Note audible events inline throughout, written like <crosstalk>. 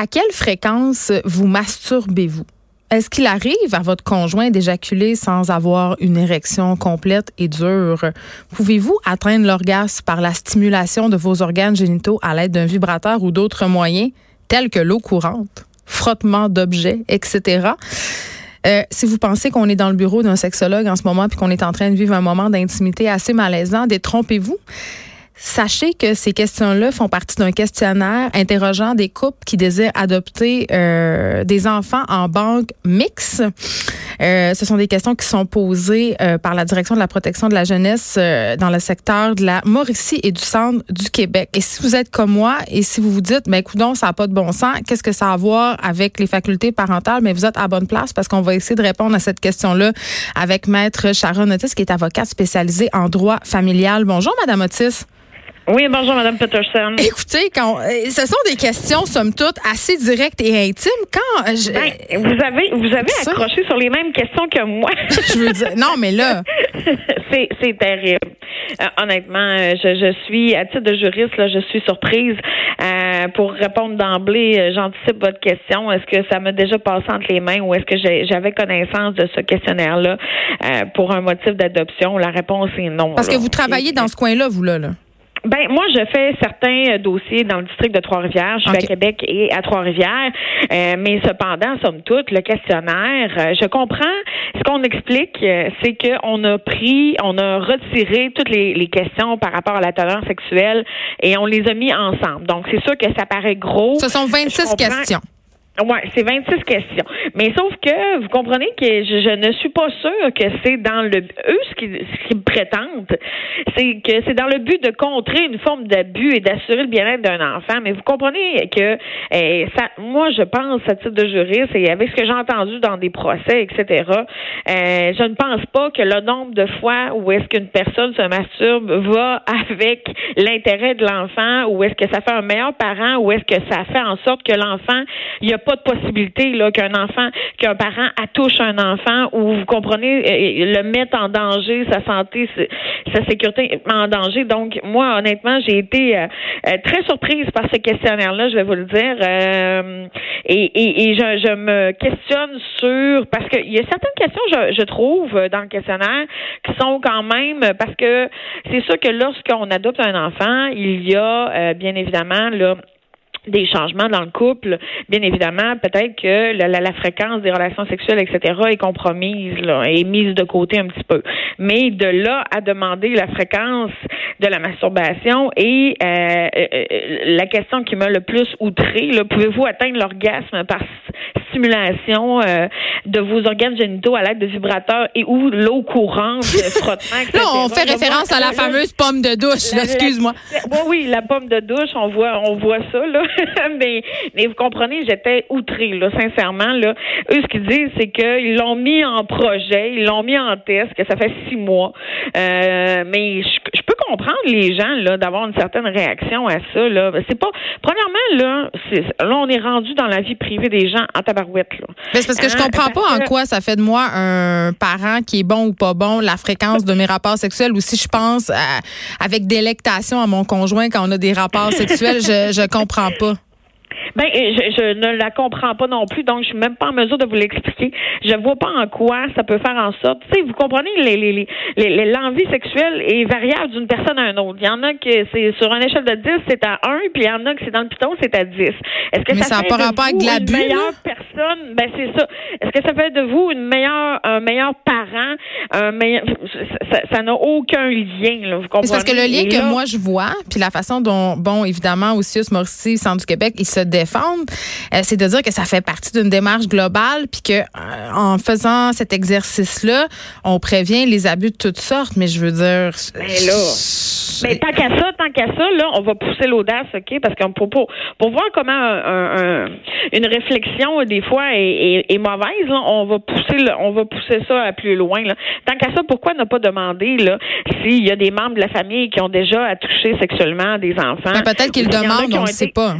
à quelle fréquence vous masturbez-vous? Est-ce qu'il arrive à votre conjoint d'éjaculer sans avoir une érection complète et dure? Pouvez-vous atteindre l'orgasme par la stimulation de vos organes génitaux à l'aide d'un vibrateur ou d'autres moyens tels que l'eau courante, frottement d'objets, etc.? Euh, si vous pensez qu'on est dans le bureau d'un sexologue en ce moment puis qu'on est en train de vivre un moment d'intimité assez malaisant, détrompez-vous. Sachez que ces questions-là font partie d'un questionnaire interrogeant des couples qui désirent adopter euh, des enfants en banque mixte. Euh, ce sont des questions qui sont posées euh, par la direction de la protection de la jeunesse euh, dans le secteur de la Mauricie et du centre du Québec. Et si vous êtes comme moi et si vous vous dites, ben coudon, ça n'a pas de bon sens, qu'est-ce que ça a à voir avec les facultés parentales? Mais vous êtes à bonne place parce qu'on va essayer de répondre à cette question-là avec maître Sharon Otis, qui est avocate spécialisée en droit familial. Bonjour, Madame Otis. Oui, bonjour, Mme Peterson. Écoutez, quand, euh, ce sont des questions, somme toute, assez directes et intimes. Quand euh, je, ben, vous avez, vous avez accroché sur les mêmes questions que moi. <laughs> je veux dire, non, mais là. <laughs> c'est terrible. Euh, honnêtement, je, je, suis, à titre de juriste, là, je suis surprise. Euh, pour répondre d'emblée, j'anticipe votre question. Est-ce que ça m'a déjà passé entre les mains ou est-ce que j'avais connaissance de ce questionnaire-là euh, pour un motif d'adoption? La réponse est non. Parce que vous travaillez dans ce coin-là, vous, là. là. Ben moi, je fais certains euh, dossiers dans le district de Trois-Rivières. Je suis à Québec et à Trois-Rivières, euh, mais cependant, somme toute, le questionnaire, euh, je comprends. Ce qu'on explique, c'est qu'on a pris, on a retiré toutes les, les, questions par rapport à la tolérance sexuelle et on les a mis ensemble. Donc c'est sûr que ça paraît gros. Ce sont 26 questions. Oui, c'est 26 questions. Mais sauf que vous comprenez que je, ne suis pas sûre que c'est dans le eux ce qu'ils qu prétendent, c'est que c'est dans le but de contrer une forme d'abus et d'assurer le bien-être d'un enfant. Mais vous comprenez que eh, ça, moi je pense à titre de juriste et avec ce que j'ai entendu dans des procès, etc. Eh, je ne pense pas que le nombre de fois où est-ce qu'une personne se masturbe va avec l'intérêt de l'enfant ou est-ce que ça fait un meilleur parent ou est-ce que ça fait en sorte que l'enfant il y a de possibilité là qu'un enfant, qu'un parent attouche un enfant ou vous comprenez euh, le mettre en danger, sa santé, sa sécurité en danger. Donc moi honnêtement j'ai été euh, euh, très surprise par ce questionnaire-là, je vais vous le dire, et, et, et je, je, me questionne sur parce qu'il y a certaines questions je, je trouve dans le questionnaire qui sont quand même parce que c'est sûr que lorsqu'on adopte un enfant, il y a bien évidemment là des changements dans le couple, bien évidemment, peut-être que la, la, fréquence des relations sexuelles, etc., est compromise, là, est mise de côté un petit peu. Mais de là à demander la fréquence de la masturbation et euh, euh, euh la question qui m'a le plus outré, pouvez-vous atteindre l'orgasme par stimulation euh, de vos organes génitaux à l'aide de vibrateurs et ou l'eau courante, <laughs> frottement, etc. on fait référence à la fameuse pomme de douche, excuse-moi. Oui, oui, la pomme de douche, on voit, on voit ça, là. <laughs> mais, mais vous comprenez, j'étais outrée, là, sincèrement, là. Eux, ce qu'ils disent, c'est qu'ils l'ont mis en projet, ils l'ont mis en test, que ça fait six mois. Euh, mais je, je, peux comprendre les gens, là, d'avoir une certaine réaction à ça, là. C'est pas, premièrement, là, là, on est rendu dans la vie privée des gens en tabarouette, là. Mais c'est parce que je hein? comprends pas en quoi ça fait de moi un parent qui est bon ou pas bon, la fréquence de mes rapports sexuels, ou si je pense avec délectation à mon conjoint quand on a des rapports sexuels, je, je comprends pas. Ben, je, je, ne la comprends pas non plus, donc je suis même pas en mesure de vous l'expliquer. Je vois pas en quoi ça peut faire en sorte. Tu sais, vous comprenez, les, les, les, l'envie sexuelle est variable d'une personne à une autre. Il y en a que c'est sur une échelle de 10, c'est à 1, puis il y en a que c'est dans le piton, c'est à 10. Est-ce que Mais ça, ça fait de rapport avec une meilleure personne? Ben, c'est ça. Est-ce que ça fait de vous une meilleure, un meilleur parent? Un meilleur, ça n'a aucun lien, là, vous comprenez? C'est parce que le lien que moi je vois, puis la façon dont, bon, évidemment, aussi, Mauricie, Centre du Québec, il se défendre, euh, c'est de dire que ça fait partie d'une démarche globale, puis que euh, en faisant cet exercice-là, on prévient les abus de toutes sortes. Mais je veux dire, mais là, mais tant qu'à ça, tant qu'à ça, là, on va pousser l'audace, ok, parce qu'on pour, pour, pour voir comment un, un, une réflexion des fois est, est, est mauvaise, là, on va pousser, on va pousser ça à plus loin. Là. Tant qu'à ça, pourquoi ne pas demander là s'il y a des membres de la famille qui ont déjà touché sexuellement des enfants? Peut-être qu'ils le demandent, on ne sait pas.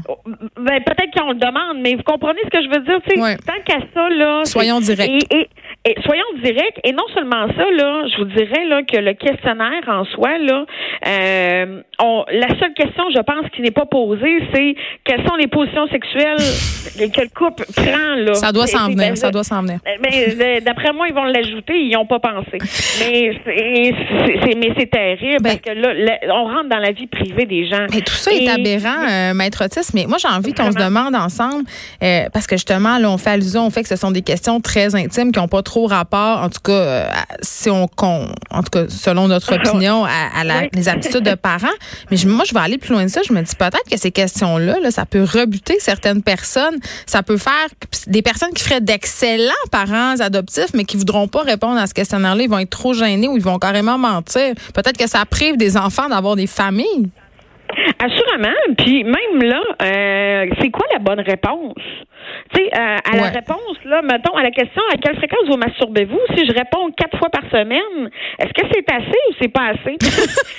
Ben, peut-être qu'on le demande, mais vous comprenez ce que je veux dire? Tant qu'à ça, là. Soyons directs. Et, Et soyons directs, et non seulement ça, là, je vous dirais là, que le questionnaire en soi, là, euh, on, la seule question, je pense, qui n'est pas posée, c'est quelles sont les positions sexuelles <laughs> que le couple prend. Là? Ça doit s'en venir, ça doit s'en venir. Mais d'après moi, ils vont l'ajouter, ils n'y ont pas pensé. Mais c'est mais c'est terrible ben parce que là, on rentre dans la vie privée des gens. Mais tout ça est aberrant, euh, Maître Otis. Mais moi, j'ai envie qu'on se demande ensemble, euh, parce que justement, là, on fait allusion au fait que ce sont des questions très intimes qui n'ont pas trop rapport, en tout cas, si on, en tout cas, selon notre <laughs> opinion, à, la, les de parents. Mais moi, je vais aller plus loin de ça. Je me dis peut-être que ces questions-là, là, ça peut rebuter certaines personnes. Ça peut faire des personnes qui feraient d'excellents parents adoptifs, mais qui voudront pas répondre à ce questionnaire-là. Ils vont être trop gênés ou ils vont carrément mentir. Peut-être que ça prive des enfants d'avoir des familles. Assurément. Puis même là, euh, c'est quoi la bonne réponse? Tu sais, euh, à la réponse, là, mettons, à la question à quelle fréquence vous masturbez-vous, si je réponds quatre fois par semaine, est-ce que c'est assez ou c'est pas assez? <laughs>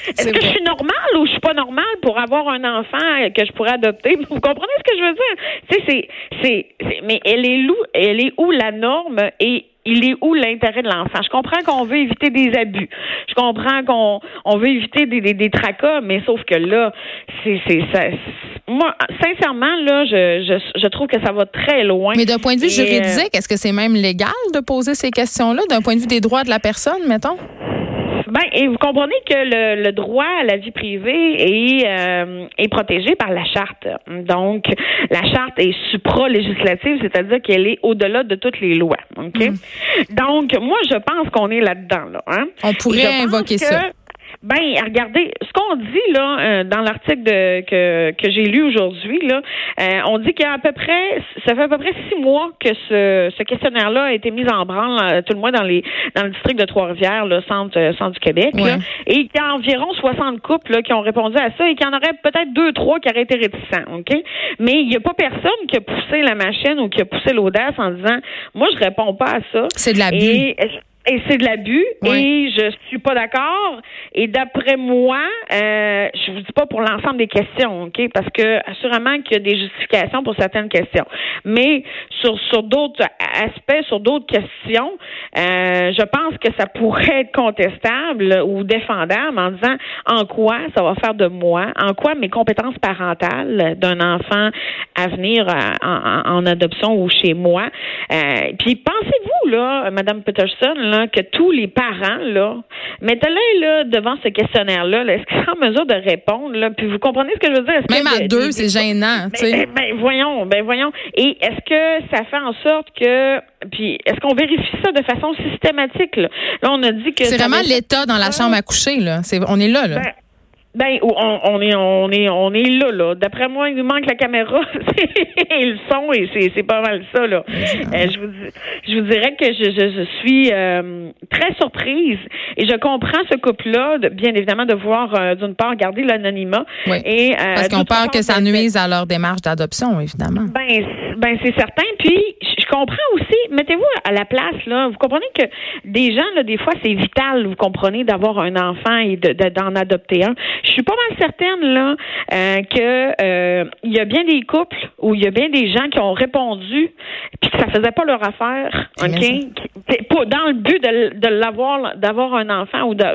est-ce que je suis normale ou je suis pas normale pour avoir un enfant que je pourrais adopter? Vous comprenez ce que je veux dire? Tu sais, c'est, c'est, mais elle est où, elle est où la norme? Et il est où l'intérêt de l'enfant? Je comprends qu'on veut éviter des abus. Je comprends qu'on on veut éviter des, des, des tracas, mais sauf que là, c'est, c'est ça. Moi, sincèrement, là, je, je, je trouve que ça va très loin. Mais d'un point de vue euh, juridique, est-ce que c'est même légal de poser ces questions-là, d'un point de vue des droits de la personne, mettons? Ben, et vous comprenez que le, le droit à la vie privée est, euh, est protégé par la charte. Donc, la charte est supra-législative, c'est-à-dire qu'elle est au-delà de toutes les lois. OK? Mm. Donc, moi, je pense qu'on est là-dedans. Là, hein? On pourrait invoquer ça. Ben, regardez, ce qu'on dit là euh, dans l'article que, que j'ai lu aujourd'hui, là, euh, on dit qu'il y a à peu près, ça fait à peu près six mois que ce, ce questionnaire-là a été mis en branle, euh, tout le moins dans les dans le district de Trois-Rivières, le centre, centre du Québec, et qu'il y a environ 60 couples là, qui ont répondu à ça et qu'il y en aurait peut-être deux, trois qui auraient été réticents, ok? Mais il n'y a pas personne qui a poussé la machine ou qui a poussé l'audace en disant, moi je réponds pas à ça. C'est de l'abus. Et c'est de l'abus et je suis pas d'accord. Et d'après moi, euh, je vous dis pas pour l'ensemble des questions, ok, parce que assurément qu'il y a des justifications pour certaines questions, mais sur sur d'autres aspects, sur d'autres questions, euh, je pense que ça pourrait être contestable ou défendable en disant en quoi ça va faire de moi, en quoi mes compétences parentales d'un enfant à venir euh, en, en, adoption ou chez moi? Euh, puis pensez-vous là, Madame Peterson que tous les parents, là, mettez-les là, devant ce questionnaire-là, est-ce qu'ils sont en mesure de répondre? Là? Puis vous comprenez ce que je veux dire? Même à deux, c'est gênant. Ben, ben, ben, voyons, ben voyons. Et est-ce que ça fait en sorte que puis est-ce qu'on vérifie ça de façon systématique? Là, on a dit que. C'est vraiment l'État dans la chambre à coucher, là. on est là, là. Ben, ben, on, on, est, on est, on est là, là. D'après moi, il nous manque la caméra <laughs> et le son, et c'est, c'est pas mal ça, là. Euh, je, vous, je vous dirais que je, je, je suis euh, très surprise et je comprends ce couple-là, bien évidemment, de voir euh, d'une part garder l'anonymat. Et, Parce qu'on peur que ça nuise à leur démarche d'adoption, évidemment. Ben, ben c'est certain. Puis, comprends aussi, mettez-vous à la place, là. Vous comprenez que des gens, là, des fois, c'est vital, vous comprenez, d'avoir un enfant et de, d'en adopter un. Je suis pas mal certaine là euh, que euh, il y a bien des couples où il y a bien des gens qui ont répondu puis que ça faisait pas leur affaire, ok, dans le but de, de l'avoir, d'avoir un enfant ou de,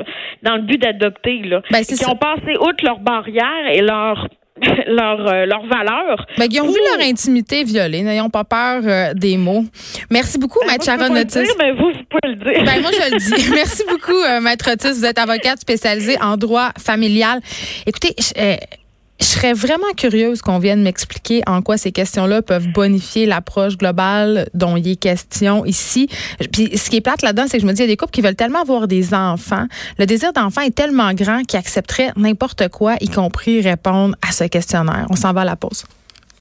dans le but d'adopter là, ben, qui ont passé outre leurs barrières et leur <laughs> leur, euh, leur valeur. Ben, ils ont vu leur intimité violée. N'ayons pas peur euh, des mots. Merci beaucoup, ben, Maître Sharon Otis. mais vous, vous pouvez le dire. Ben, moi, je le <laughs> dis. <laughs> Merci beaucoup, euh, Maître Otis. Vous êtes avocate spécialisée en droit familial. Écoutez, je serais vraiment curieuse qu'on vienne m'expliquer en quoi ces questions-là peuvent bonifier l'approche globale dont il est question ici. Puis ce qui est plate là-dedans, c'est que je me dis, il y a des couples qui veulent tellement avoir des enfants. Le désir d'enfant est tellement grand qu'ils accepteraient n'importe quoi, y compris répondre à ce questionnaire. On s'en va à la pause.